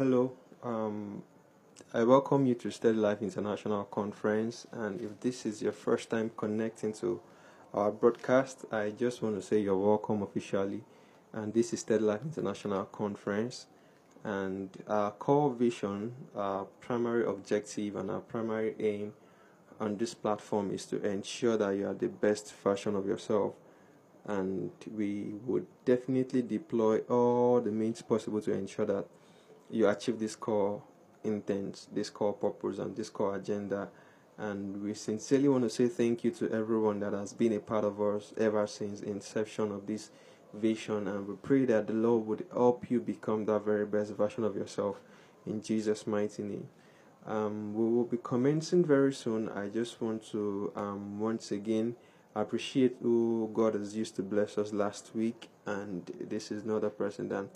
Hello, um, I welcome you to Steady Life International Conference. And if this is your first time connecting to our broadcast, I just want to say you're welcome officially. And this is Steady Life International Conference. And our core vision, our primary objective, and our primary aim on this platform is to ensure that you are the best version of yourself. And we would definitely deploy all the means possible to ensure that you achieve this core intent, this core purpose, and this core agenda. And we sincerely want to say thank you to everyone that has been a part of us ever since inception of this vision. And we pray that the Lord would help you become that very best version of yourself in Jesus' mighty name. Um, we will be commencing very soon. I just want to um, once again appreciate who God has used to bless us last week, and this is not a person than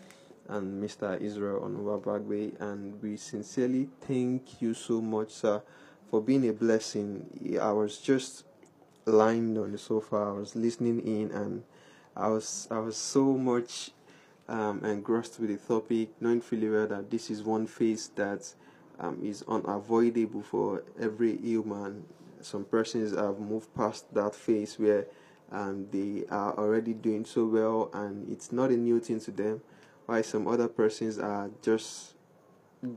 and Mr. Israel Onwabagwe, and we sincerely thank you so much, sir, for being a blessing. I was just lying on the sofa, I was listening in, and I was I was so much um, engrossed with the topic, knowing fully well that this is one phase that um, is unavoidable for every human. Some persons have moved past that phase where um, they are already doing so well, and it's not a new thing to them why some other persons are just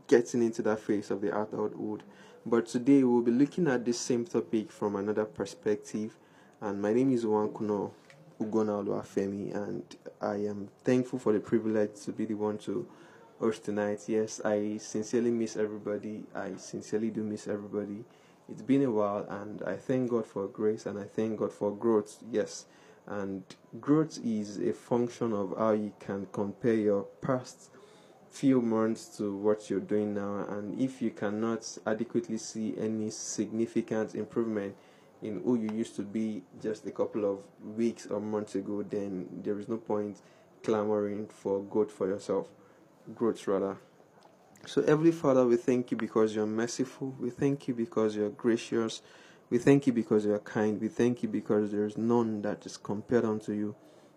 getting into that phase of the adulthood. But today we'll be looking at this same topic from another perspective. And my name is Nwakunor Ugona Oluwafemi, and I am thankful for the privilege to be the one to host tonight. Yes, I sincerely miss everybody. I sincerely do miss everybody. It's been a while, and I thank God for grace and I thank God for growth. Yes, and growth is a function of how you can compare your past few months to what you're doing now. And if you cannot adequately see any significant improvement in who you used to be just a couple of weeks or months ago then there is no point clamoring for growth for yourself. Growth rather. So heavenly father we thank you because you're merciful. We thank you because you're gracious we thank you because you are kind. We thank you because there is none that is compared unto you.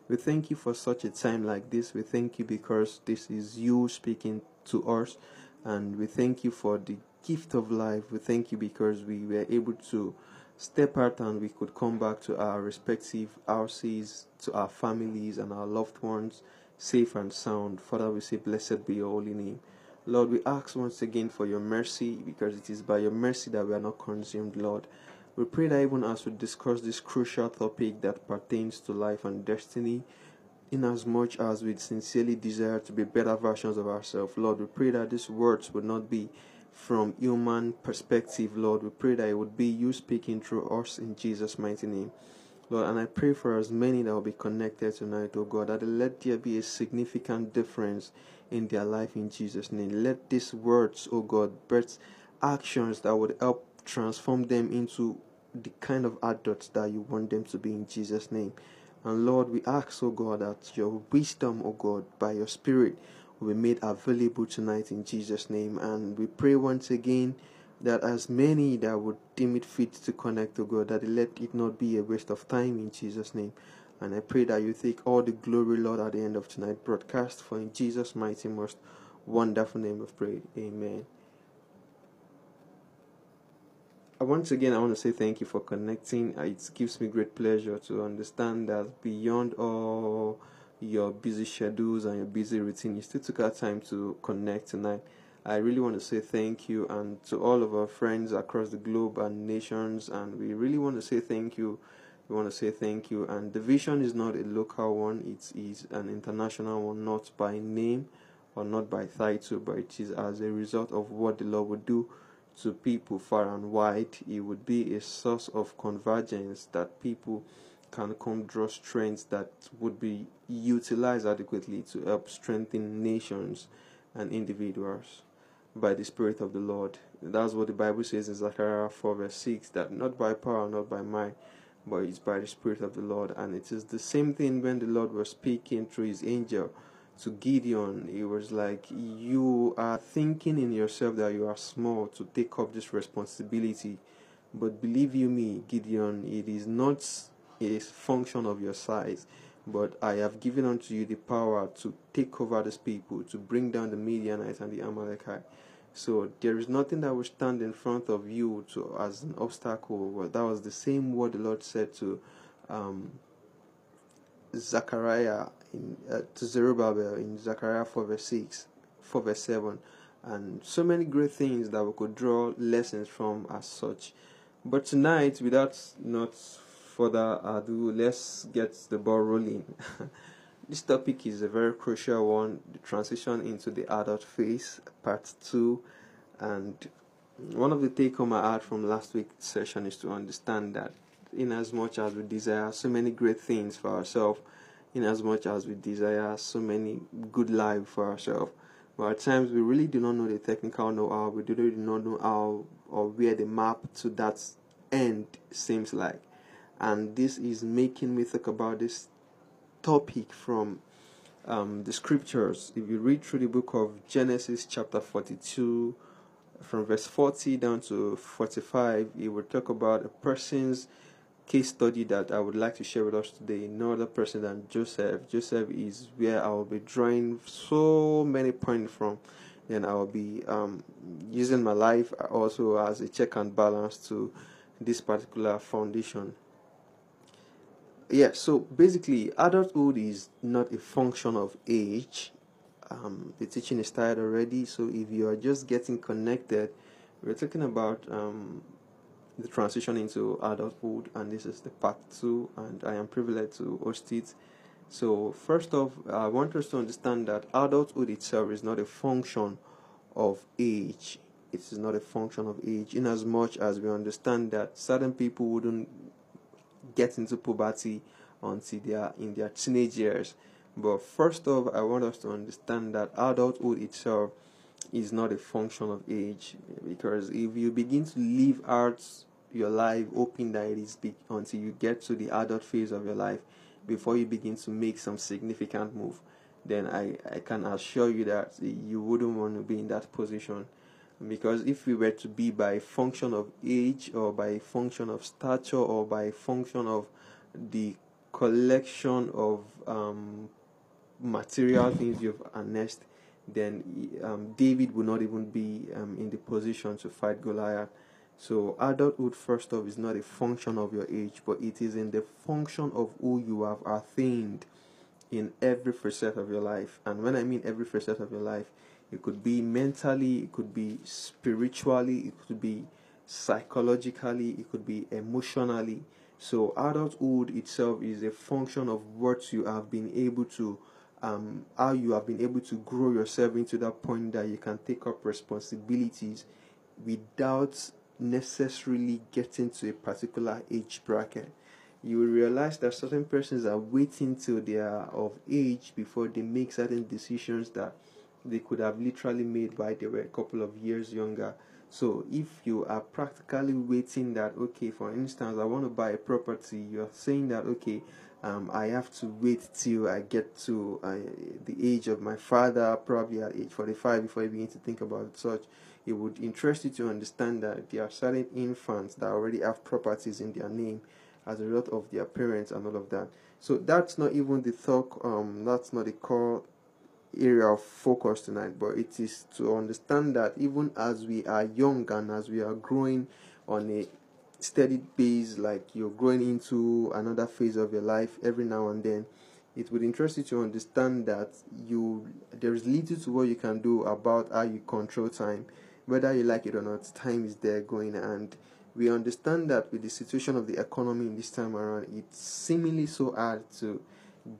We thank you for such a time like this. We thank you because this is you speaking to us. And we thank you for the gift of life. We thank you because we were able to step out and we could come back to our respective houses, to our families and our loved ones, safe and sound. Father, we say, Blessed be your holy name. Lord, we ask once again for your mercy because it is by your mercy that we are not consumed, Lord. We pray that even as we discuss this crucial topic that pertains to life and destiny, inasmuch as we sincerely desire to be better versions of ourselves, Lord, we pray that these words would not be from human perspective, Lord. We pray that it would be you speaking through us in Jesus' mighty name. Lord, and I pray for as many that will be connected tonight, oh God, that let there be a significant difference in their life in Jesus' name. Let these words, oh God, birth actions that would help transform them into the kind of adults that you want them to be in Jesus' name. And Lord, we ask, oh God, that your wisdom, oh God, by your Spirit will be made available tonight in Jesus' name. And we pray once again that as many that would deem it fit to connect to God, that let it not be a waste of time in Jesus' name. And I pray that you take all the glory, Lord, at the end of tonight broadcast. For in Jesus' mighty, most wonderful name of prayer. Amen. Once again, I want to say thank you for connecting. Uh, it gives me great pleasure to understand that beyond all your busy schedules and your busy routine, you still took our time to connect tonight. I really want to say thank you and to all of our friends across the globe and nations, and we really want to say thank you. We want to say thank you. And the vision is not a local one, it is an international one, not by name or not by title, but it is as a result of what the Lord would do to people far and wide. It would be a source of convergence that people can come draw strengths that would be utilized adequately to help strengthen nations and individuals by the Spirit of the Lord. That's what the Bible says in Zechariah 4, verse 6 that not by power, not by might, but it's by the Spirit of the Lord. And it is the same thing when the Lord was speaking through his angel to Gideon, it was like you are thinking in yourself that you are small to take up this responsibility. But believe you me, Gideon, it is not a function of your size, but I have given unto you the power to take over these people, to bring down the Midianites and the Amalekites. So there is nothing that will stand in front of you to as an obstacle. That was the same word the Lord said to um, Zechariah in uh, to Zerubbabel in Zechariah 4 verse 6, 4 verse 7, and so many great things that we could draw lessons from as such. But tonight, without not further ado, let's get the ball rolling. this topic is a very crucial one the transition into the adult phase, part two. And one of the take home I had from last week's session is to understand that, in as much as we desire so many great things for ourselves, in as much as we desire so many good life for ourselves, but at times we really do not know the technical know how, we do not know how or where the map to that end seems like. And this is making me think about this topic from um, the scriptures. If you read through the book of Genesis, chapter 42, from verse 40 down to 45, it will talk about a person's case study that I would like to share with us today. No other person than Joseph. Joseph is where I will be drawing so many points from. Then I will be um, using my life also as a check and balance to this particular foundation yeah so basically adulthood is not a function of age um, the teaching is tired already so if you are just getting connected we're talking about um, the transition into adulthood and this is the part two and i am privileged to host it so first off i want us to understand that adulthood itself is not a function of age it is not a function of age in as much as we understand that certain people wouldn't get into puberty until they are in their teenage years. But first off, I want us to understand that adulthood itself is not a function of age because if you begin to live out your life hoping that it is big until you get to the adult phase of your life before you begin to make some significant move then I, I can assure you that you wouldn't want to be in that position because if we were to be by function of age or by function of stature or by function of the collection of um, material things you've amassed then um, David would not even be um, in the position to fight Goliath. So adulthood, first off, is not a function of your age, but it is in the function of who you have attained in every facet of your life. And when I mean every facet of your life, it could be mentally, it could be spiritually, it could be psychologically, it could be emotionally. So, adulthood itself is a function of what you have been able to, um, how you have been able to grow yourself into that point that you can take up responsibilities without necessarily getting to a particular age bracket. You will realize that certain persons are waiting till they are of age before they make certain decisions that they could have literally made while they were a couple of years younger. So if you are practically waiting that okay, for instance, I want to buy a property, you're saying that okay, um, I have to wait till I get to uh, the age of my father, probably at age 45, before I begin to think about such. It would interest you to understand that there are certain infants that already have properties in their name as a result of their parents and all of that. So that's not even the talk. Um, that's not the core area of focus tonight, but it is to understand that even as we are young and as we are growing on a steady pace, like you're growing into another phase of your life every now and then, it would interest you to understand that you there is little to what you can do about how you control time, whether you like it or not. Time is there going, and we understand that with the situation of the economy in this time around, it's seemingly so hard to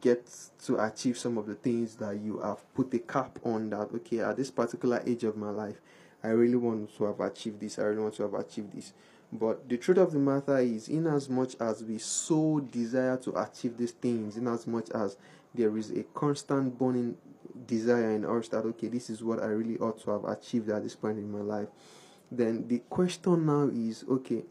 get to achieve some of the things that you have put a cap on that okay at this particular age of my life i really want to have achieved this i really want to have achieved this but the truth of the matter is in as much as we so desire to achieve these things in as much as there is a constant burning desire in us that okay this is what i really ought to have achieved at this point in my life then the question now is okay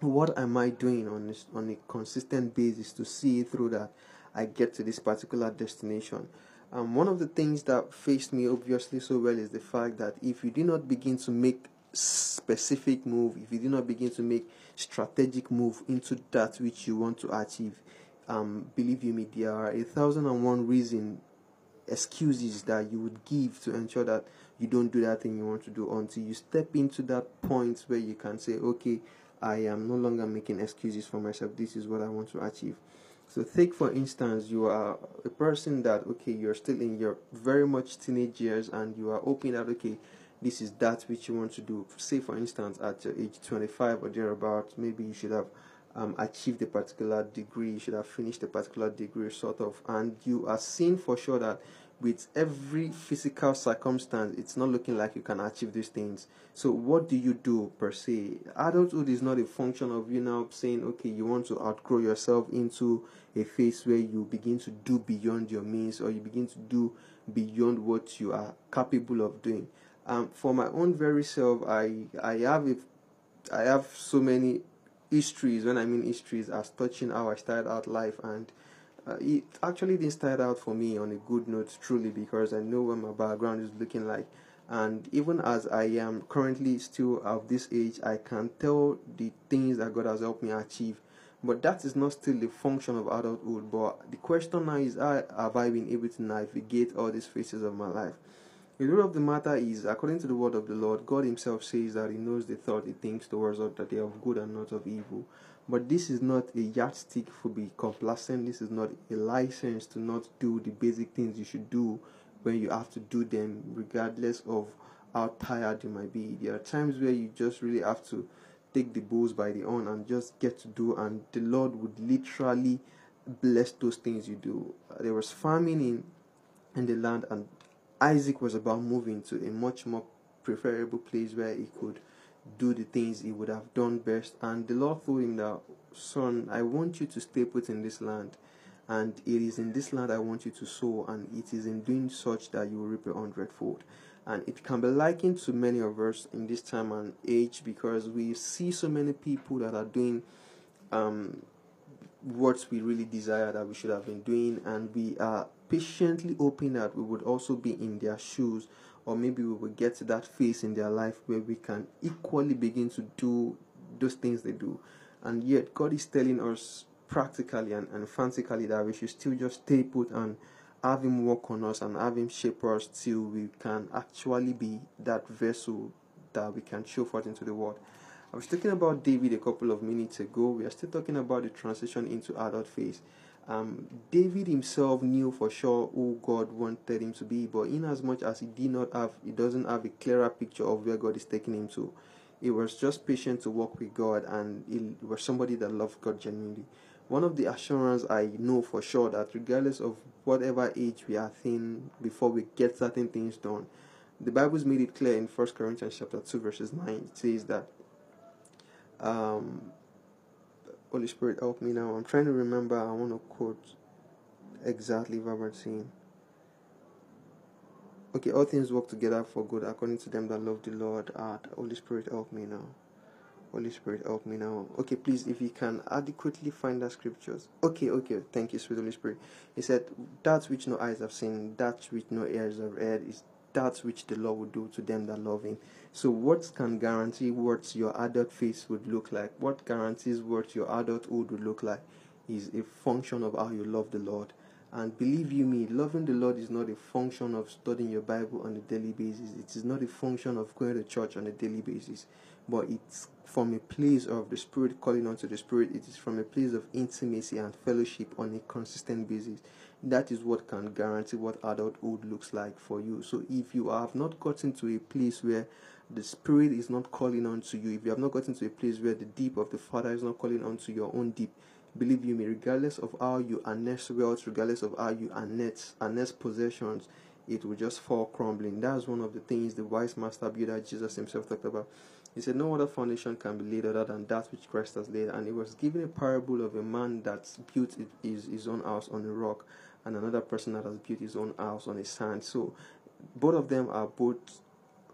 what am i doing on this on a consistent basis to see through that I get to this particular destination. Um, one of the things that faced me obviously so well is the fact that if you do not begin to make specific move, if you do not begin to make strategic move into that which you want to achieve, um, believe you me, there are a thousand and one reason excuses that you would give to ensure that you don't do that thing you want to do until you step into that point where you can say, okay, I am no longer making excuses for myself. This is what I want to achieve. So take for instance, you are a person that okay, you're still in your very much teenage years, and you are hoping that okay, this is that which you want to do. Say for instance, at your age 25 or thereabouts, maybe you should have um, achieved a particular degree, you should have finished a particular degree, sort of, and you are seeing for sure that with every physical circumstance, it's not looking like you can achieve these things. So, what do you do per se? Adulthood is not a function of you now saying, okay, you want to outgrow yourself into a phase where you begin to do beyond your means or you begin to do beyond what you are capable of doing. Um, for my own very self, I I have a, I have so many histories. When I mean histories, as touching how I started out life and uh, it actually didn't start out for me on a good note, truly, because I know what my background is looking like. And even as I am currently still of this age, I can tell the things that God has helped me achieve. But that is not still the function of adulthood. But the question now is, how have I been able to navigate all these phases of my life? The truth of the matter is, according to the word of the Lord, God Himself says that He knows the thought He thinks towards us that they are of good and not of evil. But this is not a yardstick for be complacent. This is not a license to not do the basic things you should do when you have to do them, regardless of how tired you might be. There are times where you just really have to take the bulls by the horn and just get to do, and the Lord would literally bless those things you do. There was famine in in the land, and Isaac was about moving to a much more preferable place where he could do the things he would have done best. And the Lord told him that, Son, I want you to stay put in this land. And it is in this land I want you to sow, and it is in doing such that you will reap a hundredfold. And it can be likened to many of us in this time and age because we see so many people that are doing um, what we really desire that we should have been doing, and we are patiently hoping that we would also be in their shoes or maybe we will get to that phase in their life where we can equally begin to do those things they do. And yet, God is telling us practically and, and fantastically that we should still just stay put and have Him work on us and have Him shape us till we can actually be that vessel that we can show forth into the world. I was talking about David a couple of minutes ago. We are still talking about the transition into adult phase. Um, David himself knew for sure who God wanted him to be, but in as much as he did not have, he doesn't have a clearer picture of where God is taking him to. He was just patient to walk with God, and he was somebody that loved God genuinely. One of the assurance I know for sure that regardless of whatever age we are in, before we get certain things done, the Bible's made it clear in First Corinthians chapter two verses nine. It says that um, Holy Spirit, help me now. I'm trying to remember. I want to quote exactly what I'm saying. Okay, all things work together for good according to them that love the Lord. Ah, Holy Spirit, help me now. Holy Spirit, help me now. Okay, please, if you can adequately find the scriptures. Okay, okay, thank you, sweet Holy Spirit. He said, That which no eyes have seen, that which no ears have heard, is that which the Lord will do to them that love Him. So, what can guarantee what your adult face would look like? What guarantees what your adulthood would look like? Is a function of how you love the Lord. And believe you me, loving the Lord is not a function of studying your Bible on a daily basis. It is not a function of going to church on a daily basis. But it's from a place of the Spirit calling onto the Spirit. It is from a place of intimacy and fellowship on a consistent basis. That is what can guarantee what adulthood looks like for you. So if you have not gotten to a place where the Spirit is not calling on to you, if you have not gotten to a place where the deep of the Father is not calling on to your own deep, believe you me, regardless of how you harness wealth, regardless of how you harness, harness possessions, it will just fall crumbling. That's one of the things the wise master builder Jesus himself talked about. He said, No other foundation can be laid other than that which Christ has laid. And he was given a parable of a man that built his, his own house on a rock and another person that has built his own house on a sand. So both of them are both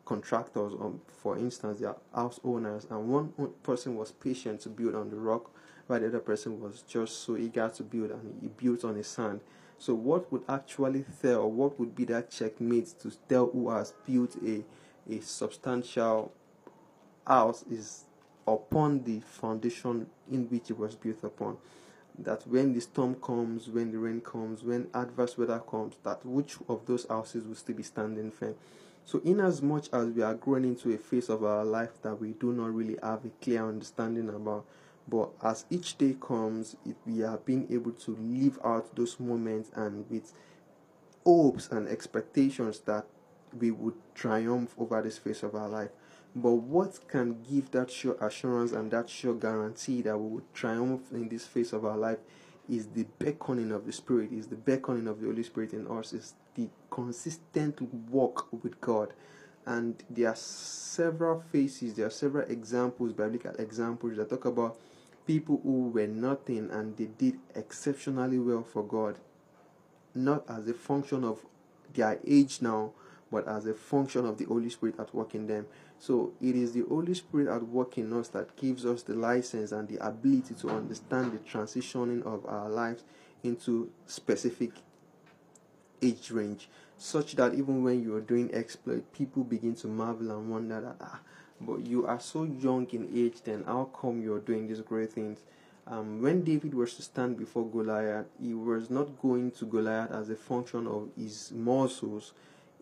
contractors, um, for instance, they are house owners, and one person was patient to build on the rock, while the other person was just so eager to build and he built on the sand. So, what would actually tell, or what would be that checkmate to tell who has built a, a substantial house is upon the foundation in which it was built upon? That when the storm comes, when the rain comes, when adverse weather comes, that which of those houses will still be standing firm. So, in as much as we are growing into a phase of our life that we do not really have a clear understanding about, but as each day comes, we are being able to live out those moments and with hopes and expectations that we would triumph over this phase of our life. But what can give that sure assurance and that sure guarantee that we will triumph in this phase of our life is the beckoning of the Spirit, is the beckoning of the Holy Spirit in us, is the consistent walk with God. And there are several phases, there are several examples, biblical examples that talk about people who were nothing and they did exceptionally well for God, not as a function of their age now, but as a function of the Holy Spirit at work in them. So it is the Holy Spirit at work in us that gives us the license and the ability to understand the transitioning of our lives into specific age range, such that even when you are doing exploit, people begin to marvel and wonder that ah, but you are so young in age, then how come you're doing these great things? Um, when David was to stand before Goliath, he was not going to Goliath as a function of his muscles,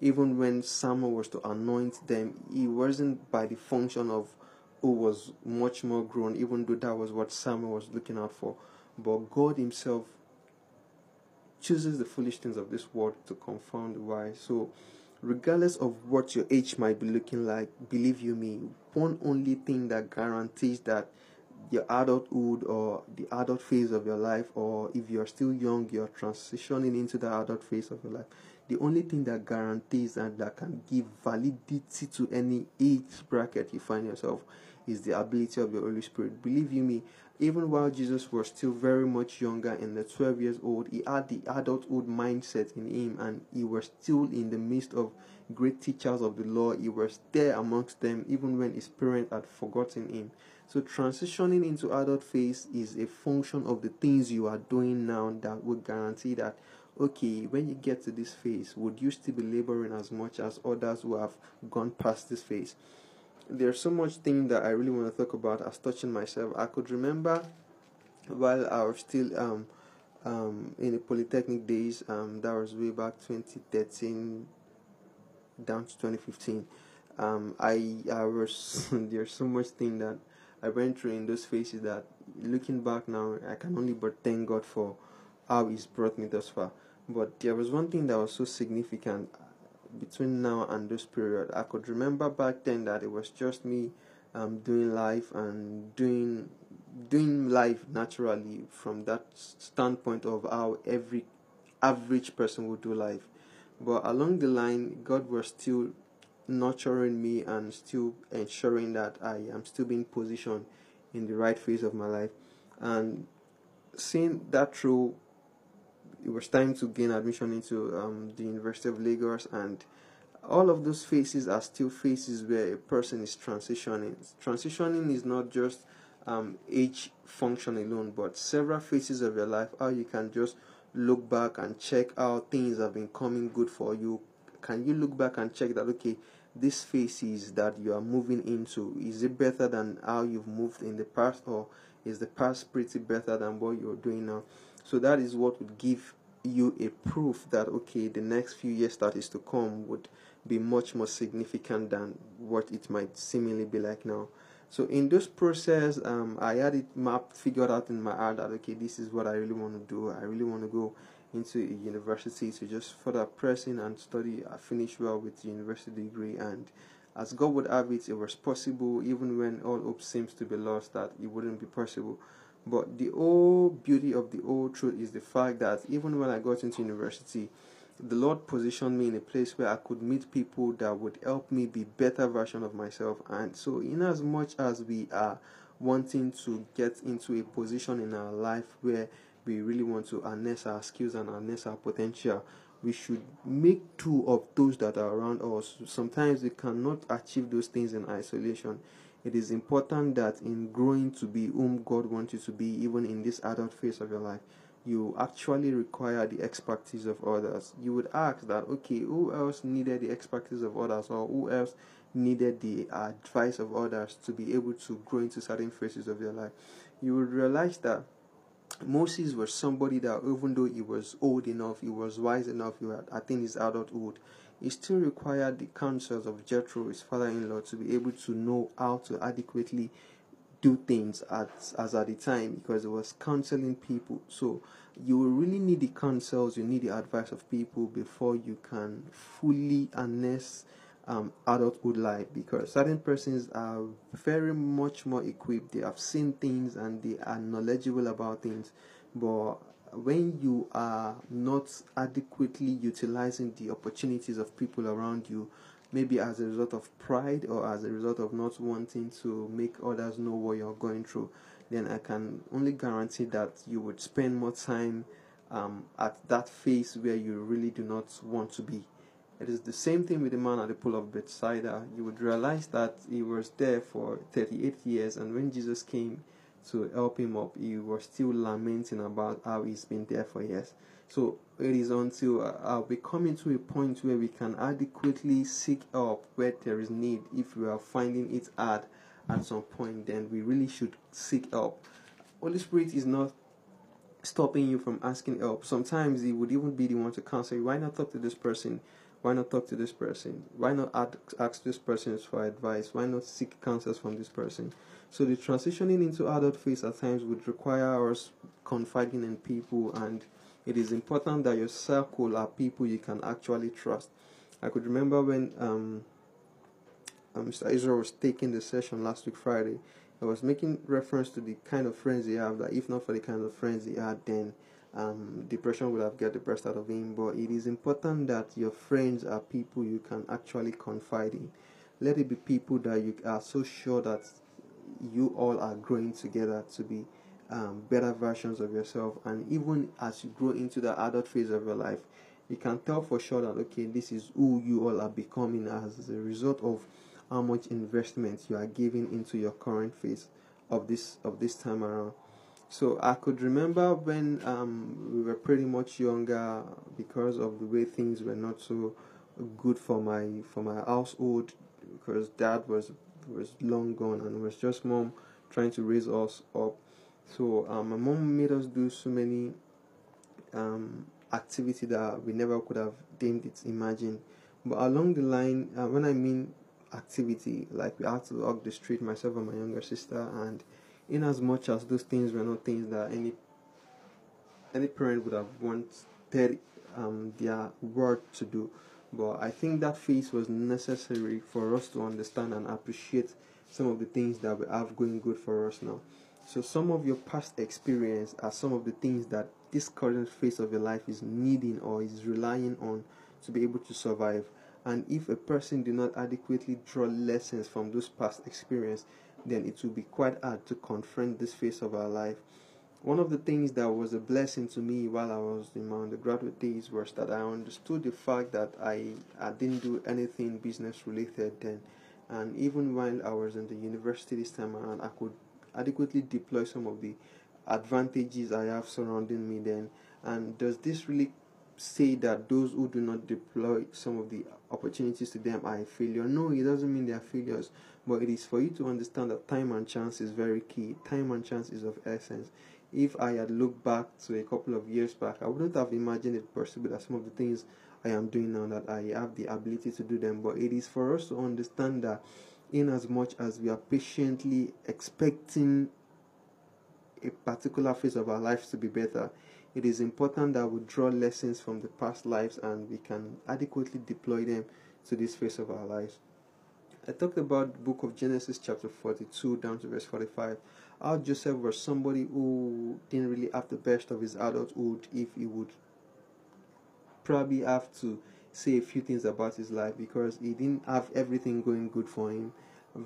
even when Samuel was to anoint them, he wasn't by the function of who was much more grown, even though that was what Samuel was looking out for. But God Himself chooses the foolish things of this world to confound the wise. So, regardless of what your age might be looking like, believe you me, one only thing that guarantees that your adulthood or the adult phase of your life, or if you're still young, you're transitioning into the adult phase of your life, the only thing that guarantees and that can give validity to any age bracket you find yourself is the ability of the Holy Spirit. Believe you me, even while Jesus was still very much younger in the 12 years old, he had the adulthood mindset in him and he was still in the midst of great teachers of the law. He was there amongst them even when his parents had forgotten him. So transitioning into adult phase is a function of the things you are doing now that would guarantee that okay, when you get to this phase, would you still be laboring as much as others who have gone past this phase? There's so much thing that I really want to talk about as touching myself. I could remember while I was still um, um, in the polytechnic days, um, that was way back 2013 down to 2015. Um, I I was there's so much thing that I went through in those phases that looking back now I can only but thank God for how He's brought me thus far. But there was one thing that was so significant between now and this period. I could remember back then that it was just me um, doing life and doing doing life naturally from that standpoint of how every average person would do life. But along the line, God was still nurturing me and still ensuring that I am still being positioned in the right phase of my life. And seeing that through it was time to gain admission into um, the University of Lagos, and all of those phases are still phases where a person is transitioning. Transitioning is not just um, age function alone, but several phases of your life. How you can just look back and check how things have been coming good for you. Can you look back and check that okay, this phases that you are moving into is it better than how you've moved in the past, or is the past pretty better than what you're doing now? So that is what would give you a proof that okay, the next few years that is to come would be much more significant than what it might seemingly be like now. So in this process, um, I had it mapped, figured out in my head that okay, this is what I really want to do. I really want to go into a university to just further press in and study. I finish well with the university degree, and as God would have it, it was possible even when all hope seems to be lost that it wouldn't be possible. But the whole beauty of the whole truth is the fact that even when I got into university, the Lord positioned me in a place where I could meet people that would help me be better version of myself. And so, in as much as we are wanting to get into a position in our life where we really want to harness our skills and harness our potential, we should make two of those that are around us. Sometimes we cannot achieve those things in isolation it is important that in growing to be whom God wants you to be, even in this adult phase of your life, you actually require the expertise of others. You would ask that, okay, who else needed the expertise of others, or who else needed the advice of others to be able to grow into certain phases of your life? You would realize that Moses was somebody that, even though he was old enough, he was wise enough, he had attained his adulthood, he still required the counsels of Jethro, his father-in-law, to be able to know how to adequately do things at, as at the time because it was counseling people. So you really need the counsels, you need the advice of people before you can fully harness um, adulthood life because certain persons are very much more equipped, they have seen things and they are knowledgeable about things. But when you are not adequately utilizing the opportunities of people around you, maybe as a result of pride or as a result of not wanting to make others know what you're going through, then I can only guarantee that you would spend more time um, at that phase where you really do not want to be. It is the same thing with the man at the pool of Bethsaida. You would realize that he was there for 38 years, and when Jesus came to help him up, he was still lamenting about how he's been there for years. So it is until uh, we come into a point where we can adequately seek help where there is need. If we are finding it hard at some point, then we really should seek help. Holy Spirit is not stopping you from asking help. Sometimes He would even be the one to counsel you. Why not talk to this person? Why not talk to this person? Why not ask this person for advice? Why not seek counsels from this person? So the transitioning into adult phase at times would require us confiding in people and it is important that your circle are people you can actually trust. I could remember when um, Mr. Israel was taking the session last week Friday, I was making reference to the kind of friends he have that if not for the kind of friends he had then um, depression would have got the best out of him. But it is important that your friends are people you can actually confide in. Let it be people that you are so sure that you all are growing together to be um, better versions of yourself. And even as you grow into the adult phase of your life, you can tell for sure that okay, this is who you all are becoming as a result of how much investment you are giving into your current phase of this of this time around. So I could remember when um, we were pretty much younger because of the way things were not so good for my for my household because dad was was long gone and it was just mom trying to raise us up so um, my mom made us do so many um, activity that we never could have deemed it imagined. But along the line, uh, when I mean activity, like we had to walk the street, myself and my younger sister, and in as much as those things were not things that any any parent would have wanted um, their word to do. But I think that phase was necessary for us to understand and appreciate some of the things that we have going good for us now. So some of your past experience are some of the things that this current phase of your life is needing or is relying on to be able to survive. And if a person do not adequately draw lessons from those past experience, then it will be quite hard to confront this phase of our life. One of the things that was a blessing to me while I was in my undergraduate days was that I understood the fact that I, I didn't do anything business related then. And even while I was in the university this time around, I could adequately deploy some of the advantages I have surrounding me then? And does this really say that those who do not deploy some of the opportunities to them are a failure? No, it doesn't mean they are failures, but it is for you to understand that time and chance is very key. Time and chance is of essence. If I had looked back to a couple of years back, I wouldn't have imagined it possible that some of the things I am doing now that I have the ability to do them. But it is for us to understand that in as much as we are patiently expecting a particular phase of our lives to be better, it is important that we draw lessons from the past lives and we can adequately deploy them to this phase of our lives. I talked about the book of Genesis chapter 42 down to verse 45. How Joseph was somebody who didn't really have the best of his adulthood if he would probably have to say a few things about his life because he didn't have everything going good for him.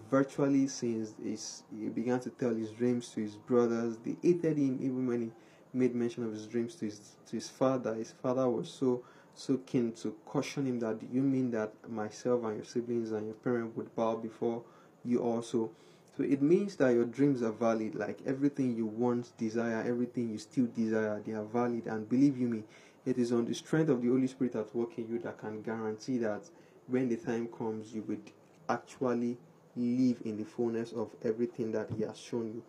Virtually, since he began to tell his dreams to his brothers, they hated him even when he made mention of his dreams to his to his father. His father was so so keen to caution him that you mean that myself and your siblings and your parents would bow before you also. So it means that your dreams are valid, like everything you want, desire, everything you still desire, they are valid. And believe you me, it is on the strength of the Holy Spirit at work in you that can guarantee that when the time comes, you would actually live in the fullness of everything that He has shown you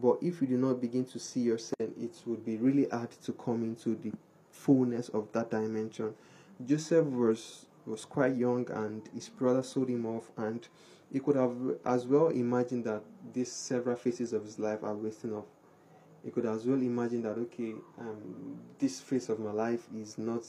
But if you do not begin to see yourself, it would be really hard to come into the fullness of that dimension. Joseph was was quite young and his brother sold him off and he could have as well imagined that these several phases of his life are wasting off. He could as well imagine that okay, um, this phase of my life is not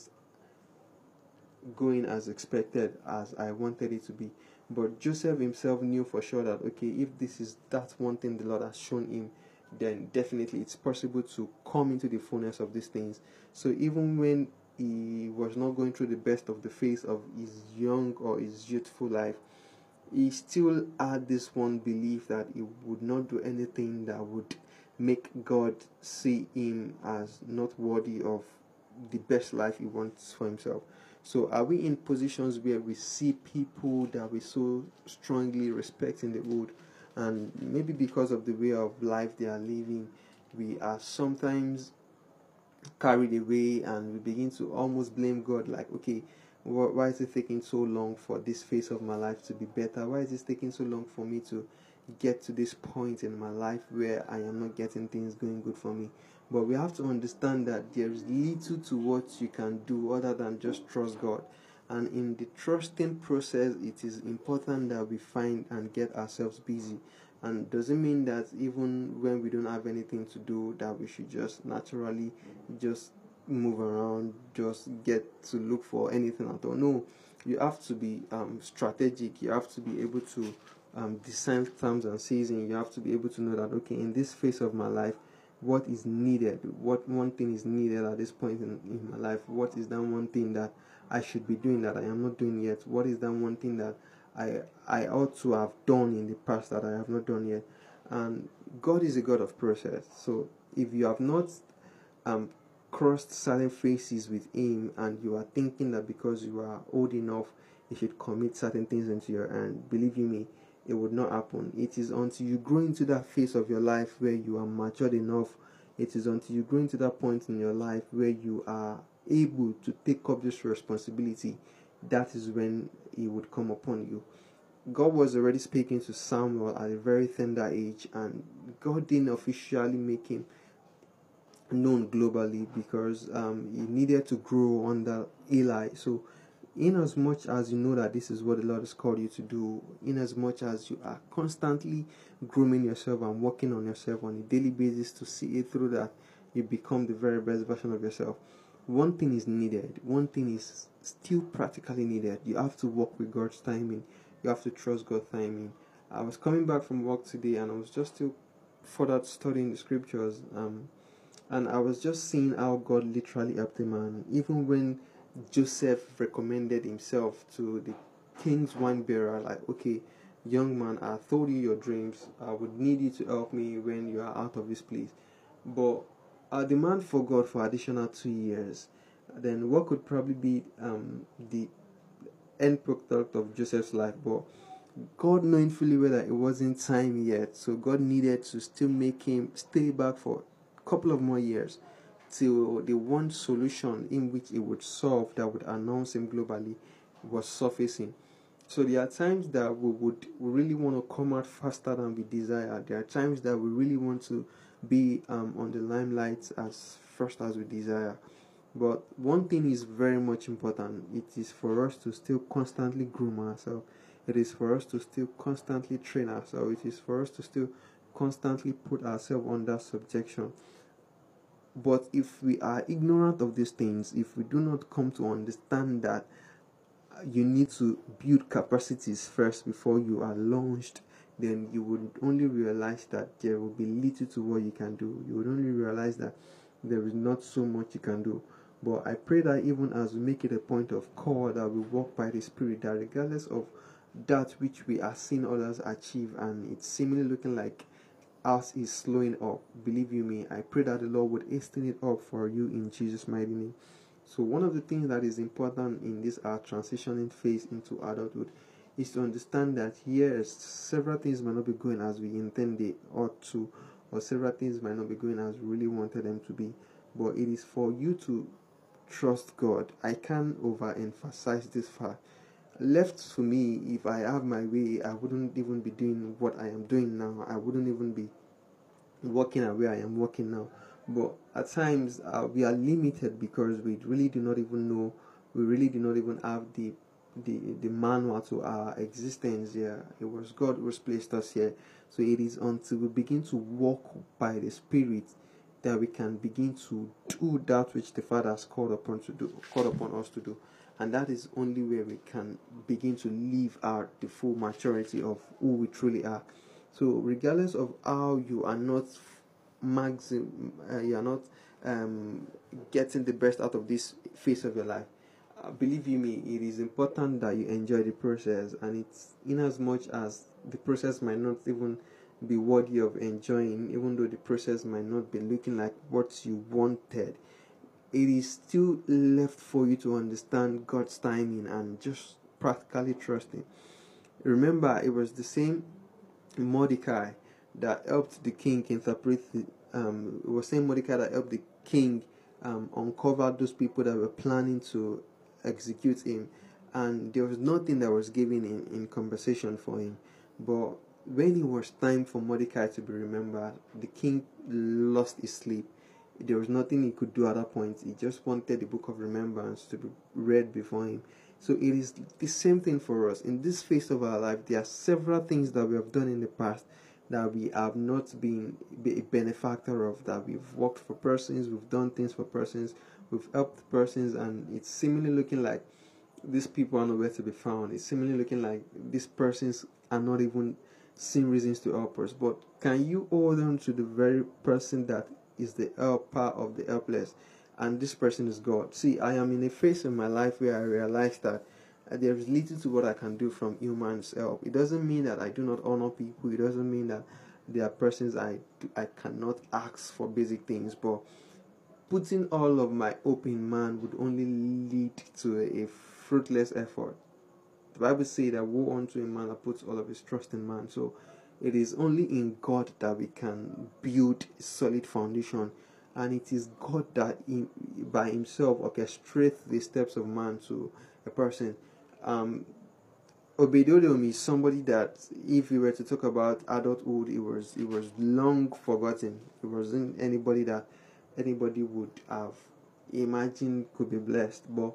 going as expected as I wanted it to be. But Joseph himself knew for sure that okay, if this is that one thing the Lord has shown him, then definitely it's possible to come into the fullness of these things. So even when he was not going through the best of the phase of his young or his youthful life, he still had this one belief that he would not do anything that would make God see him as not worthy of the best life he wants for himself. So, are we in positions where we see people that we so strongly respect in the world, and maybe because of the way of life they are living, we are sometimes carried away and we begin to almost blame God, like, okay, why is it taking so long for this phase of my life to be better? Why is it taking so long for me to get to this point in my life where I am not getting things going good for me? But we have to understand that there is little to what you can do other than just trust God. And in the trusting process, it is important that we find and get ourselves busy. And doesn't mean that even when we don't have anything to do, that we should just naturally just move around, just get to look for anything at all. No, you have to be um, strategic. You have to be able to um, discern times and seasons. You have to be able to know that okay, in this phase of my life, what is needed, what one thing is needed at this point in, in my life, what is that one thing that I should be doing that I am not doing yet, what is that one thing that I I ought to have done in the past that I have not done yet. And God is a God of process. So if you have not um, crossed certain phases with Him and you are thinking that because you are old enough, you should commit certain things into your hand, believe you me, it would not happen. It is until you grow into that phase of your life where you are matured enough. It is until you grow into that point in your life where you are able to take up this responsibility. That is when it would come upon you. God was already speaking to Samuel at a very tender age, and God didn't officially make him known globally because um, he needed to grow under Eli. So in as much as you know that this is what the Lord has called you to do, in as much as you are constantly grooming yourself and working on yourself on a daily basis to see it through that you become the very best version of yourself, one thing is needed. One thing is still practically needed. You have to work with God's timing. You have to trust God's timing. I was coming back from work today and I was just still further studying the scriptures. Um, and I was just seeing how God literally helped the man, even when Joseph recommended himself to the king's wine bearer, like, okay, young man, I told you your dreams. I would need you to help me when you are out of this place. But I demand for God for additional two years. Then what could probably be um, the end product of Joseph's life? But God knowing fully well that it wasn't time yet, so God needed to still make him stay back for a couple of more years till the one solution in which it would solve that would announce him globally was surfacing. So there are times that we would really want to come out faster than we desire. There are times that we really want to be um, on the limelight as first as we desire. But one thing is very much important. It is for us to still constantly groom ourselves. It is for us to still constantly train ourselves. It is for us to still constantly put ourselves under subjection. But if we are ignorant of these things, if we do not come to understand that uh, you need to build capacities first before you are launched, then you would only realize that there will be little to what you can do. You would only realize that there is not so much you can do. But I pray that even as we make it a point of call that we walk by the Spirit, that regardless of that which we are seeing others achieve and it's seemingly looking like us is slowing up. Believe you me, I pray that the Lord would hasten it up for you in Jesus' mighty name. So one of the things that is important in this our transitioning phase into adulthood is to understand that yes, several things might not be going as we intend they ought to, or several things might not be going as we really wanted them to be. But it is for you to trust God. I can't overemphasize this fact left to me, if I have my way, I wouldn't even be doing what I am doing now. I wouldn't even be working at where I am working now. But at times uh, we are limited because we really do not even know, we really do not even have the the the manual to our existence here. It was God who has placed us here. So it is until we begin to walk by the Spirit that we can begin to do that which the Father has called upon to do, called upon us to do, and that is only where we can begin to live out the full maturity of who we truly are. So, regardless of how you are not maxim, uh, you are not um, getting the best out of this phase of your life. Uh, believe you me, it is important that you enjoy the process, and it's in as much as the process might not even be worthy of enjoying, even though the process might not be looking like what you wanted. It is still left for you to understand God's timing and just practically trust Him. Remember, it was the same Mordecai that helped the king interpret the, um, it was same Mordecai that helped the king um, uncover those people that were planning to execute him, and there was nothing that was given in, in conversation for him. But when it was time for Mordecai to be remembered, the king lost his sleep. There was nothing he could do at that point. He just wanted the book of remembrance to be read before him. So it is the same thing for us. In this phase of our life, there are several things that we have done in the past that we have not been a benefactor of, that we've worked for persons, we've done things for persons, we've helped persons, and it's seemingly looking like these people are nowhere to be found. It's seemingly looking like these persons are not even seeing reasons to help us. But can you hold on to the very person that is the helper of the helpless? And this person is God. See, I am in a phase in my life where I realize that uh, there is little to what I can do from humans' help. It doesn't mean that I do not honor people. It doesn't mean that there are persons I I cannot ask for basic things. But putting all of my hope in man would only lead to a, a fruitless effort. The Bible says that woe unto a man that puts all of his trust in man. So it is only in God that we can build a solid foundation. And it is God that in, by himself orchestrates the steps of man to a person. Um, Obed-Edom is somebody that, if we were to talk about adulthood, it was it was long forgotten. It wasn't anybody that anybody would have imagined could be blessed. But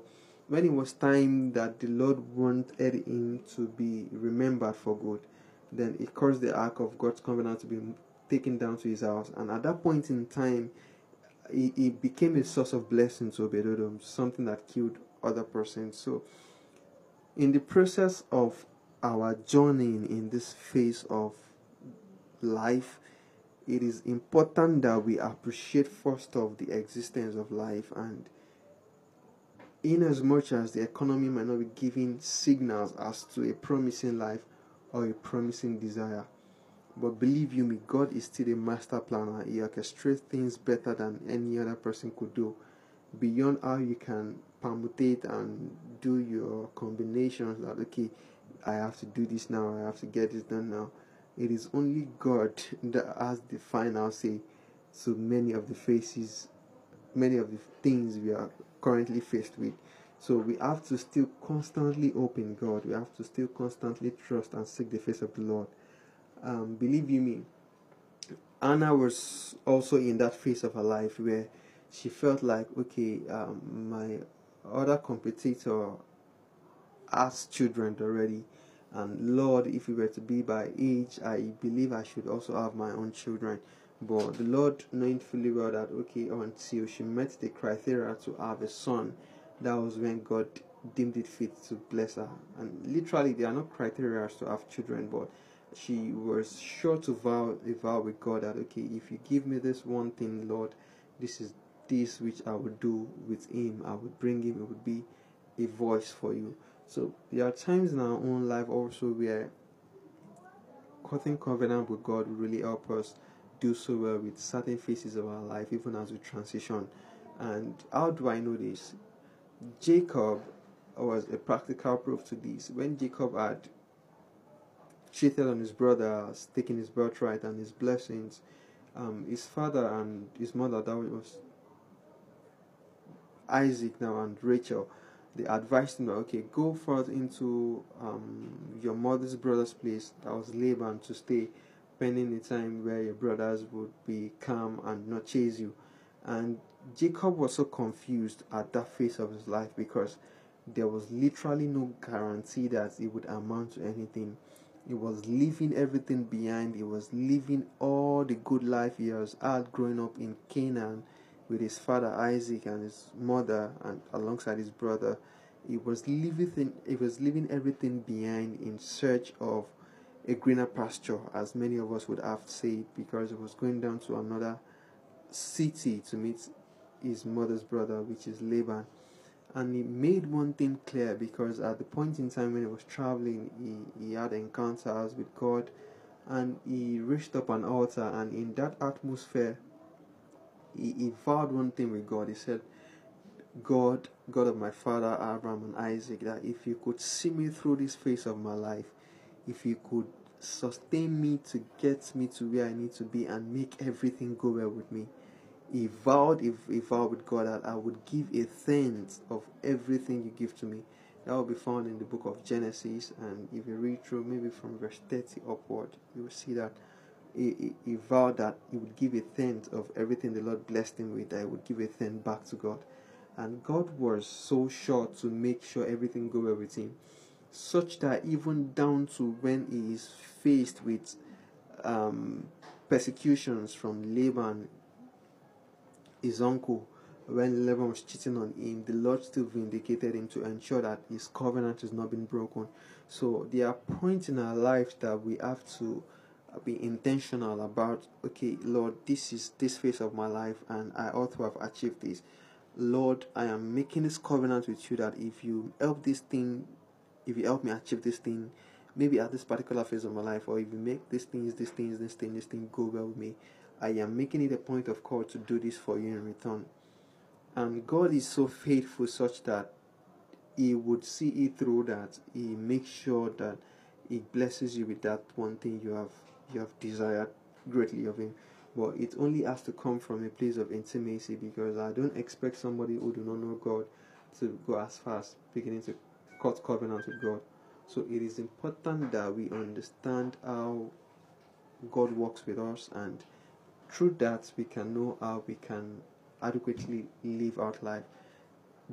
when it was time that the Lord wanted him to be remembered for good, then he caused the ark of God's covenant to be taken down to his house. And at that point in time, it, became a source of blessing to Obed-Edom, something that killed other persons. So, in the process of our journey in this phase of life, it is important that we appreciate first of the existence of life and in as much as the economy might not be giving signals as to a promising life or a promising desire. But believe you me, God is still a master planner. He orchestrates things better than any other person could do. Beyond how you can permutate and do your combinations that okay, I have to do this now, I have to get this done now. It is only God that has the final say to many of the faces, many of the things we are currently faced with. So we have to still constantly open God. We have to still constantly trust and seek the face of the Lord. Um, believe you me, Anna was also in that phase of her life where she felt like, okay, um, my other competitor has children already, and Lord, if we were to be by age, I believe I should also have my own children. But the Lord, knowing fully well that okay, until she met the criteria to have a son, that was when God deemed it fit to bless her. And literally, there are no criteria to have children, but she was sure to vow a vow with God that okay, if you give me this one thing, Lord, this is this which I would do with him. I would bring him. It would be a voice for you. So there are times in our own life also where cutting covenant with God will really help us do so well with certain phases of our life, even as we transition. And how do I know this? Jacob was a practical proof to this. When Jacob had cheated on his brothers, taking his birthright and his blessings, um, his father and his mother, that was Isaac now and Rachel, they advised him, okay, go forth into um, your mother's brother's place, that was Laban, to stay spending the time where your brothers would be calm and not chase you. And Jacob was so confused at that phase of his life because there was literally no guarantee that it would amount to anything. He was leaving everything behind. He was leaving all the good life he has had growing up in Canaan with his father Isaac and his mother and alongside his brother. He was leaving he was leaving everything behind in search of a greener pasture, as many of us would have said, because he was going down to another city to meet his mother's brother, which is Laban. And he made one thing clear because at the point in time when he was traveling, he, he had encounters with God and he reached up an altar. And in that atmosphere, he, he vowed one thing with God. He said, God, God of my father Abraham and Isaac, that if you could see me through this phase of my life, if you could sustain me to get me to where I need to be and make everything go well with me, he vowed, if he vowed with God that I would give a tenth of everything you give to me. That will be found in the book of Genesis, and if you read through, maybe from verse 30 upward, you will see that he, he, he vowed that he would give a tenth of everything the Lord blessed him with, that he would give a tenth back to God. And God was so sure to make sure everything go well with him, such that even down to when he is faced with um, persecutions from Laban his uncle when Laban was cheating on him, the Lord still vindicated him to ensure that his covenant has not been broken. So there are points in our life that we have to be intentional about. Okay, Lord, this is this phase of my life, and I ought to have achieved this. Lord, I am making this covenant with you that if you help this thing, if you help me achieve this thing, maybe at this particular phase of my life, or if you make these things, these things, this thing, this thing go well with me, I am making it a point of call to do this for you in return. And God is so faithful such that He would see it through that He makes sure that He blesses you with that one thing you have you have desired greatly of Him. But it only has to come from a place of intimacy because I don't expect somebody who do not know God to go as fast beginning to cut covenant with God. So it is important that we understand how God works with us and through that, we can know how we can adequately live our life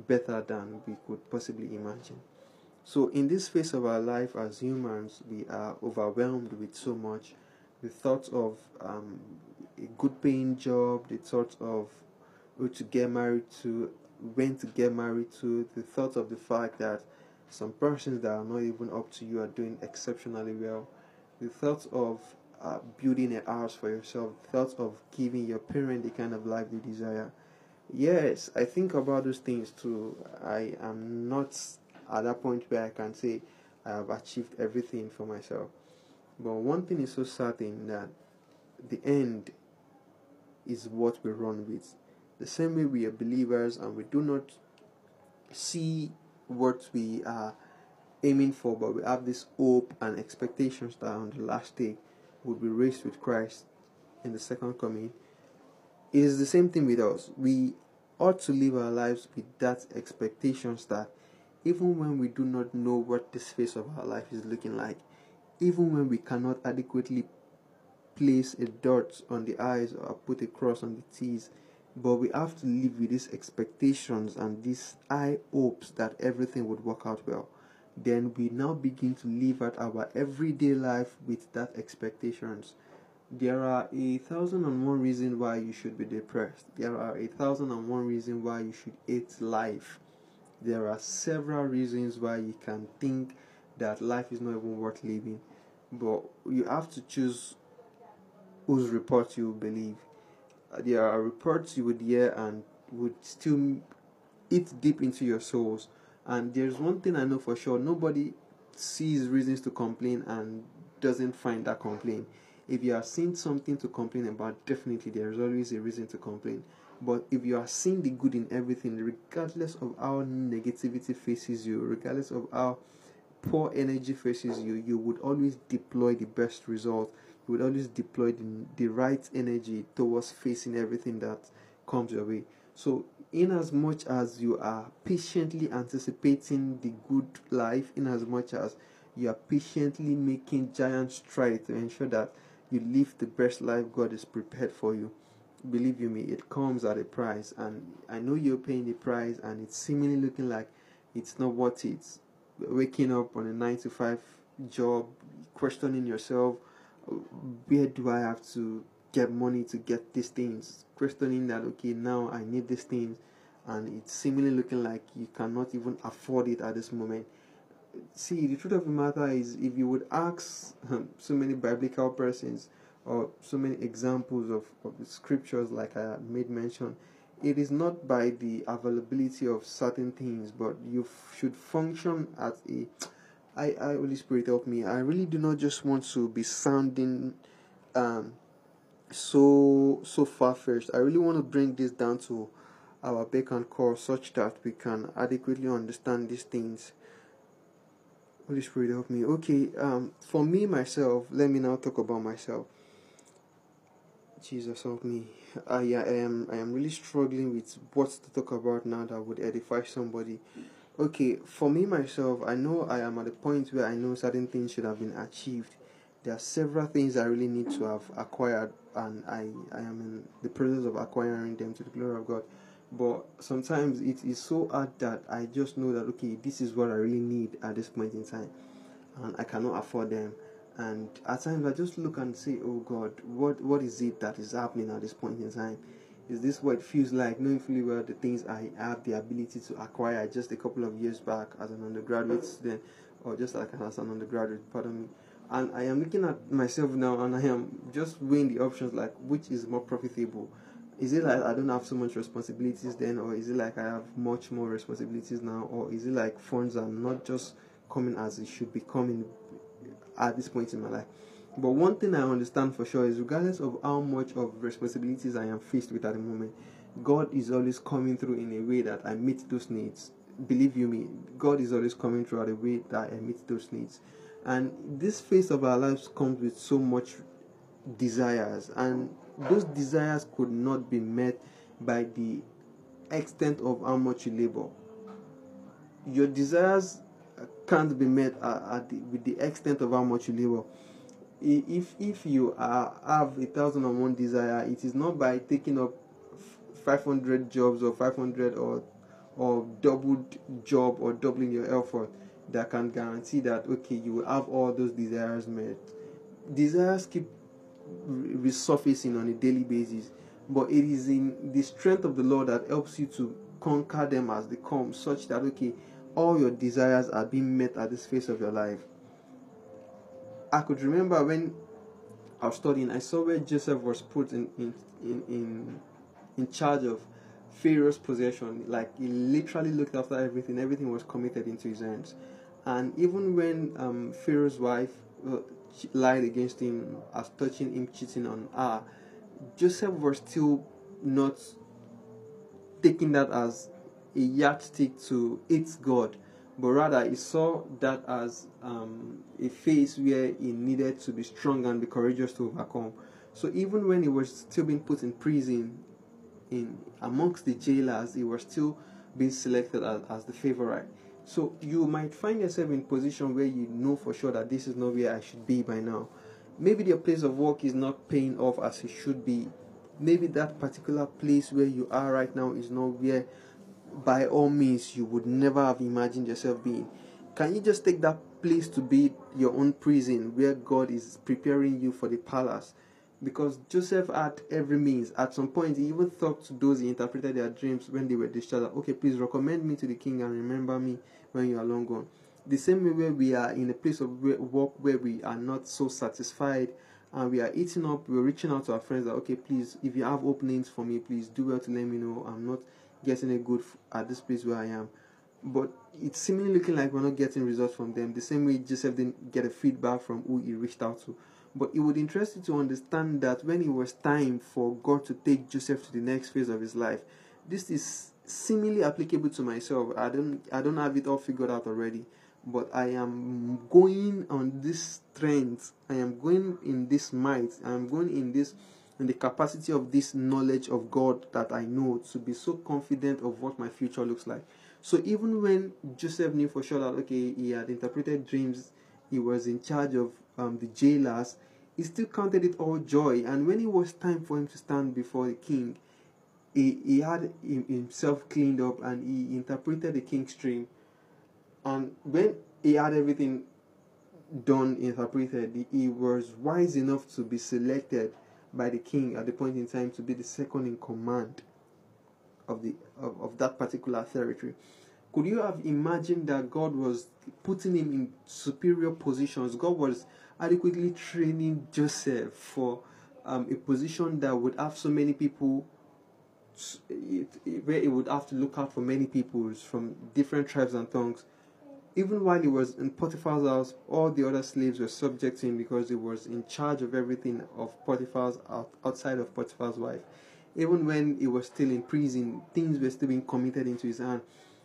better than we could possibly imagine. So, in this phase of our life as humans, we are overwhelmed with so much. The thought of um, a good paying job, the thought of who to get married to, when to get married to, the thought of the fact that some persons that are not even up to you are doing exceptionally well, the thought of uh, building a house for yourself, thoughts of giving your parent the kind of life they desire. Yes, I think about those things too. I am not at that point where I can say I have achieved everything for myself. But one thing is so certain that the end is what we run with. The same way we are believers and we do not see what we are aiming for, but we have this hope and expectations that on the last day would be raised with Christ in the second coming. It is the same thing with us. We ought to live our lives with that expectations that even when we do not know what this phase of our life is looking like, even when we cannot adequately place a dot on the I's or put a cross on the T's, but we have to live with these expectations and these high hopes that everything would work out well then we now begin to live out our everyday life with that expectations. There are a thousand and one reasons why you should be depressed. There are a thousand and one reasons why you should hate life. There are several reasons why you can think that life is not even worth living. But you have to choose whose report you believe. There are reports you would hear and would still eat deep into your souls and there's one thing I know for sure nobody sees reasons to complain and doesn't find that complaint. If you are seeing something to complain about, definitely there is always a reason to complain. But if you are seeing the good in everything, regardless of how negativity faces you, regardless of how poor energy faces you, you would always deploy the best result. You would always deploy the, the right energy towards facing everything that comes your way. So in as much as you are patiently anticipating the good life, in as much as you are patiently making giant strides to ensure that you live the best life God is prepared for you. Believe you me, it comes at a price, and I know you're paying the price, and it's seemingly looking like it's not worth it. Waking up on a nine to five job, questioning yourself, where do I have to get money to get these things? Questioning that, okay, now I need these things, and it's seemingly looking like you cannot even afford it at this moment. See the truth of the matter is if you would ask um, so many biblical persons or so many examples of, of the scriptures like i made mention it is not by the availability of certain things but you f- should function as a I, I holy spirit help me. I really do not just want to be sounding um so so far first i really want to bring this down to our beck and call such that we can adequately understand these things Holy Spirit help me. Okay, um, for me myself, let me now talk about myself. Jesus help me. I am I am really struggling with what to talk about now that would edify somebody. Okay, for me myself, I know I am at a point where I know certain things should have been achieved. There are several things I really need to have acquired, and I, I am in the process of acquiring them to the glory of God but sometimes it is so hard that I just know that okay, this is what I really need at this point in time, and I cannot afford them. And at times I just look and say, oh God, what what is it that is happening at this point in time? Is this what it feels like, knowing fully well the things I have the ability to acquire just a couple of years back as an undergraduate student, or just like as an undergraduate, pardon me. And I am looking at myself now, and I am just weighing the options like which is more profitable is it like I don't have so much responsibilities then, or is it like I have much more responsibilities now, or is it like funds are not just coming as it should be coming at this point in my life? But one thing I understand for sure is, regardless of how much of responsibilities I am faced with at the moment, God is always coming through in a way that I meet those needs. Believe you me, God is always coming through at a way that I meet those needs. And this phase of our lives comes with so much desires and those desires could not be met by the extent of how much you labor. Your desires can't be met at, the, with the extent of how much you labor. If if you are, have a thousand and one desire, it is not by taking up 500 jobs or 500 or or doubled job or doubling your effort that can guarantee that okay you will have all those desires met. Desires keep resurfacing on a daily basis. But it is in the strength of the Lord that helps you to conquer them as they come, such that okay, all your desires are being met at this phase of your life. I could remember when I was studying, I saw where Joseph was put in in in in, in charge of Pharaoh's possession. Like he literally looked after everything. Everything was committed into his hands. And even when um, Pharaoh's wife, uh, lied against him as touching him cheating on her, Joseph was still not taking that as a yardstick to its God, but rather he saw that as um, a phase where he needed to be strong and be courageous to overcome. So even when he was still being put in prison, in amongst the jailers, he was still being selected as, as the favorite. So you might find yourself in position where you know for sure that this is not where I should be by now. Maybe your place of work is not paying off as it should be. Maybe that particular place where you are right now is not where by all means you would never have imagined yourself being. Can you just take that place to be your own prison where God is preparing you for the palace? Because Joseph had every means. At some point, he even talked to those he interpreted their dreams when they were discharged. Okay, please recommend me to the king and remember me when you are long gone. The same way where we are in a place of work where we are not so satisfied and we are eating up, we're reaching out to our friends that okay, please, if you have openings for me, please do well to let me know. I'm not getting a good at this place where I am. But it's seemingly looking like we're not getting results from them. The same way Joseph didn't get a feedback from who he reached out to. But it would interest you to understand that when it was time for God to take Joseph to the next phase of his life, this is seemingly applicable to myself. I don't I don't have it all figured out already, but I am going on this strength. I am going in this might. I am going in this in the capacity of this knowledge of God that I know to be so confident of what my future looks like. So even when Joseph knew for sure that okay, he had interpreted dreams, he was in charge of um, the jailers, he still counted it all joy. And when it was time for him to stand before the king, he, he had himself cleaned up and he interpreted the king's dream. And when he had everything done, interpreted, he was wise enough to be selected by the king at the point in time to be the second in command of the of, of that particular territory. Could you have imagined that God was putting him in superior positions? God was adequately training Joseph for um, a position that would have so many people, where he would have to look out for many peoples from different tribes and tongues. Even while he was in Potiphar's house, all the other slaves were subject to him because he was in charge of everything of Potiphar's outside of Potiphar's wife. Even when he was still in prison, things were still being committed into his hand.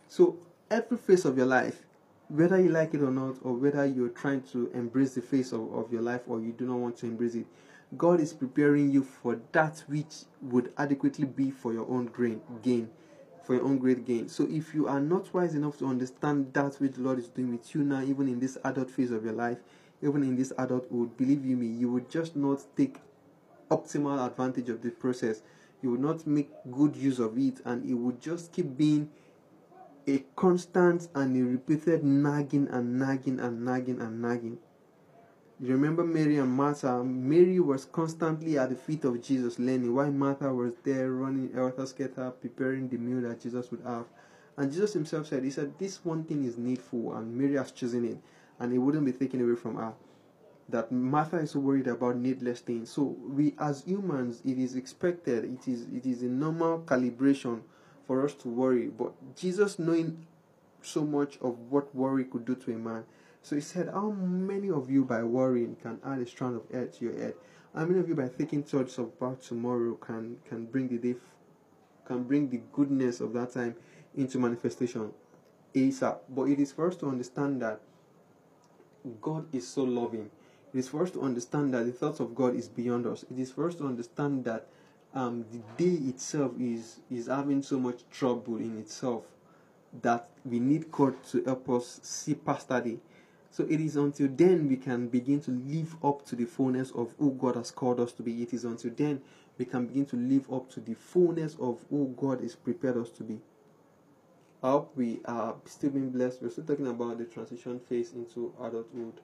So every phase of your life, whether you like it or not, or whether you're trying to embrace the phase of, of your life or you do not want to embrace it, God is preparing you for that which would adequately be for your own gain, gain, for your own great gain. So if you are not wise enough to understand that which the Lord is doing with you now, even in this adult phase of your life, even in this adulthood, believe you me, you would just not take optimal advantage of the process. You would not make good use of it, and it would just keep being a constant and a repeated nagging and nagging and nagging and nagging. You remember Mary and Martha? Mary was constantly at the feet of Jesus learning, while Martha was there running uh, helter skelter, preparing the meal that Jesus would have. And Jesus himself said, He said, This one thing is needful, and Mary has chosen it, and it wouldn't be taken away from her. That Martha is so worried about needless things. So we as humans, it is expected, it is it is a normal calibration for us to worry. But Jesus, knowing so much of what worry could do to a man, so he said, How many of you by worrying can add a strand of hair to your head? How many of you by thinking thoughts about tomorrow can can bring the day can bring the goodness of that time into manifestation ASAP? But it is for us to understand that God is so loving. It is for us to understand that the thoughts of God is beyond us. It is for us to understand that um, the day itself is is having so much trouble in itself that we need God to help us see past that day. So it is until then we can begin to live up to the fullness of who God has called us to be. It is until then we can begin to live up to the fullness of who God is prepared us to be. I hope we are still being blessed. We're still talking about the transition phase into adulthood,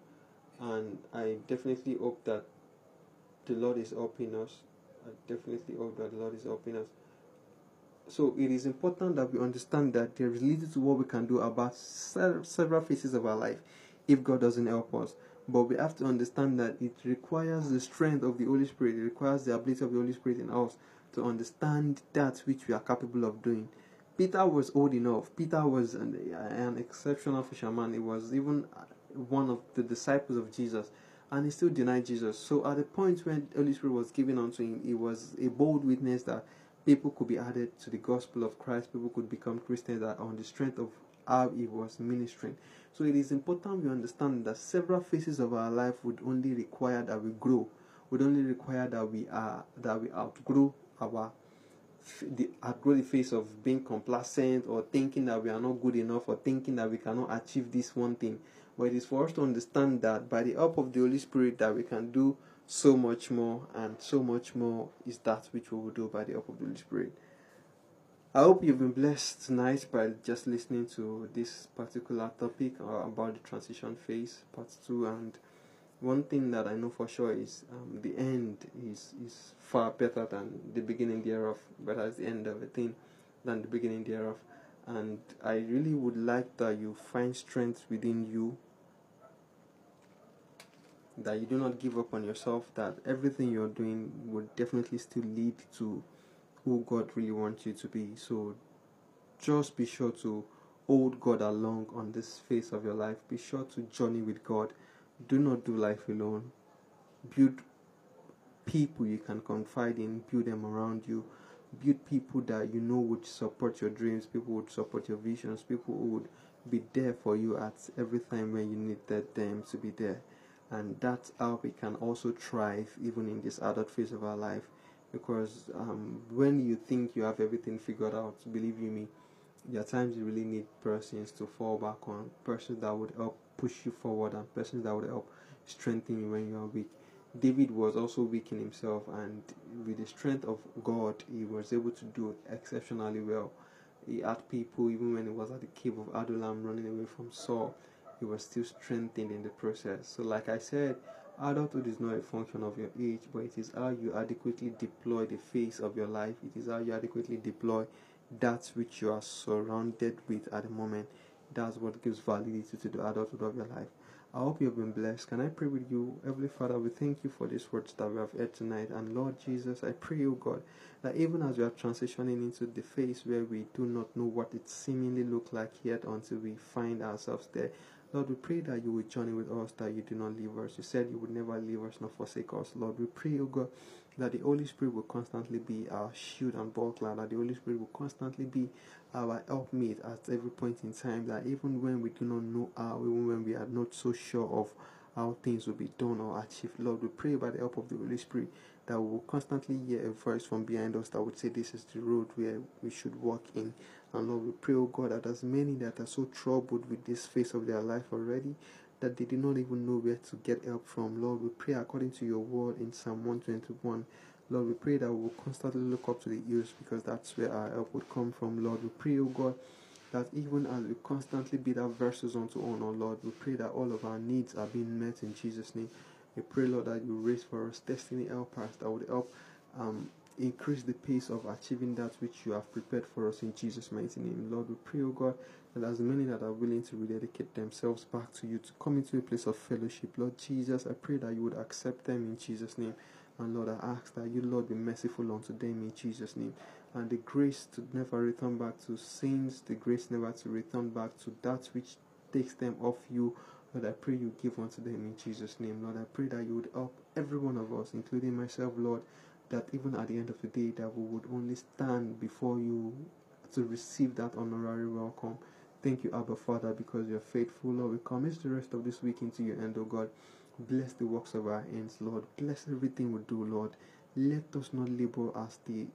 and I definitely hope that the Lord is helping us I definitely oh hope that the Lord is helping us. So it is important that we understand that there is little to what we can do about several phases of our life if God doesn't help us. But we have to understand that it requires the strength of the Holy Spirit, it requires the ability of the Holy Spirit in us to understand that which we are capable of doing. Peter was old enough. Peter was an, an exceptional fisherman. He was even one of the disciples of Jesus and he still denied Jesus. So at the point when the Holy Spirit was given unto him, it was a bold witness that people could be added to the gospel of Christ, people could become Christians on the strength of how he was ministering. So it is important we understand that several phases of our life would only require that we grow, would only require that we are that we outgrow our the outgrow the phase of being complacent or thinking that we are not good enough or thinking that we cannot achieve this one thing but it is for us to understand that by the help of the Holy Spirit that we can do so much more and so much more is that which we will do by the help of the Holy Spirit. I hope you've been blessed tonight by just listening to this particular topic uh, about the transition phase, part two. And one thing that I know for sure is um, the end is is far better than the beginning thereof. Better is the end of a thing than the beginning thereof and I really would like that you find strength within you that you do not give up on yourself that everything you're doing will definitely still lead to who God really wants you to be. So just be sure to hold God along on this phase of your life. Be sure to journey with God. Do not do life alone. Build people you can confide in. Build them around you build people that you know would support your dreams, people would support your visions, people would be there for you at every time when you needed them to be there. And that's how we can also thrive even in this adult phase of our life. Because um, when you think you have everything figured out, believe you me, there are times you really need persons to fall back on, persons that would help push you forward, and persons that would help strengthen you when you are weak. David was also weak in himself, and with the strength of God, he was able to do exceptionally well. He had people, even when he was at the cave of Adullam running away from Saul, he was still strengthened in the process. So, like I said, adulthood is not a function of your age, but it is how you adequately deploy the face of your life, it is how you adequately deploy that which you are surrounded with at the moment. That's what gives validity to the adulthood of your life. I hope you have been blessed. Can I pray with you? Heavenly Father, we thank you for these words that we have heard tonight. And Lord Jesus, I pray, O God, that even as we are transitioning into the phase where we do not know what it seemingly looks like yet until we find ourselves there, Lord, we pray that you will journey with us, that you do not leave us. You said you would never leave us nor forsake us. Lord, we pray, O God, that the Holy Spirit will constantly be our shield and buckler, that the Holy Spirit will constantly be our helpmate at every point in time, that even when we do not know how, even when we are not so sure of how things will be done or achieved, Lord, we pray by the help of the Holy Spirit that we will constantly hear a voice from behind us that would say, This is the road where we should walk in. And Lord, we pray, oh God, that as many that are so troubled with this phase of their life already, that they did not even know where to get help from. Lord, we pray according to your word in Psalm 121. Lord, we pray that we will constantly look up to the hills because that's where our help would come from. Lord, we pray, oh God, that even as we constantly beat our verses unto honor, Lord, we pray that all of our needs are being met in Jesus' name. We pray, Lord, that you raise for us destiny helpers that would help um, increase the pace of achieving that which you have prepared for us in Jesus' mighty name. Lord, we pray, O God, that as many that are willing to rededicate themselves back to you to come into a place of fellowship, Lord Jesus, I pray that you would accept them in Jesus' name. And Lord, I ask that you, Lord, be merciful unto them in Jesus' name. And the grace to never return back to sins, the grace never to return back to that which takes them off you. Lord, I pray you give unto them in Jesus' name. Lord, I pray that you would help every one of us, including myself, Lord, that even at the end of the day that we would only stand before you to receive that honorary welcome. Thank you, Abba Father, because you're faithful, Lord. We commit the rest of this week into your hand, oh God. Bless the works of our hands, Lord. Bless everything we do, Lord. Let us not labor as the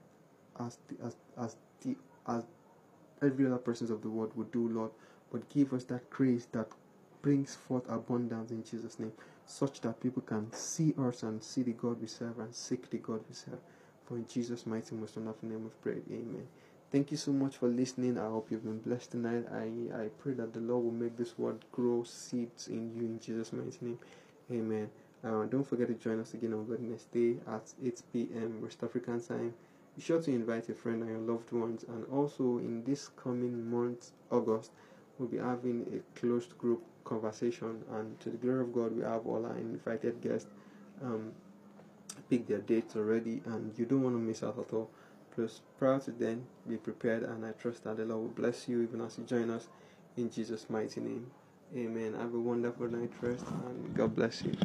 as the as, as the as every other persons of the world would do, Lord. But give us that grace that brings forth abundance in Jesus' name such that people can see us and see the God we serve and seek the God we serve. For in Jesus' mighty, most wonderful name of prayer, Amen. Thank you so much for listening. I hope you've been blessed tonight. I, I pray that the Lord will make this word grow seeds in you in Jesus' mighty name. Amen. Uh, don't forget to join us again on Wednesday at 8 p.m. West African time. Be sure to invite a friend and your loved ones. And also in this coming month, August, we'll be having a closed group conversation. And to the glory of God, we have all our invited guests um, pick their dates already, and you don't want to miss out at all. Plus, prior to then, be prepared, and I trust that the Lord will bless you even as you join us in Jesus' mighty name. Amen. Have a wonderful night rest, and God bless you.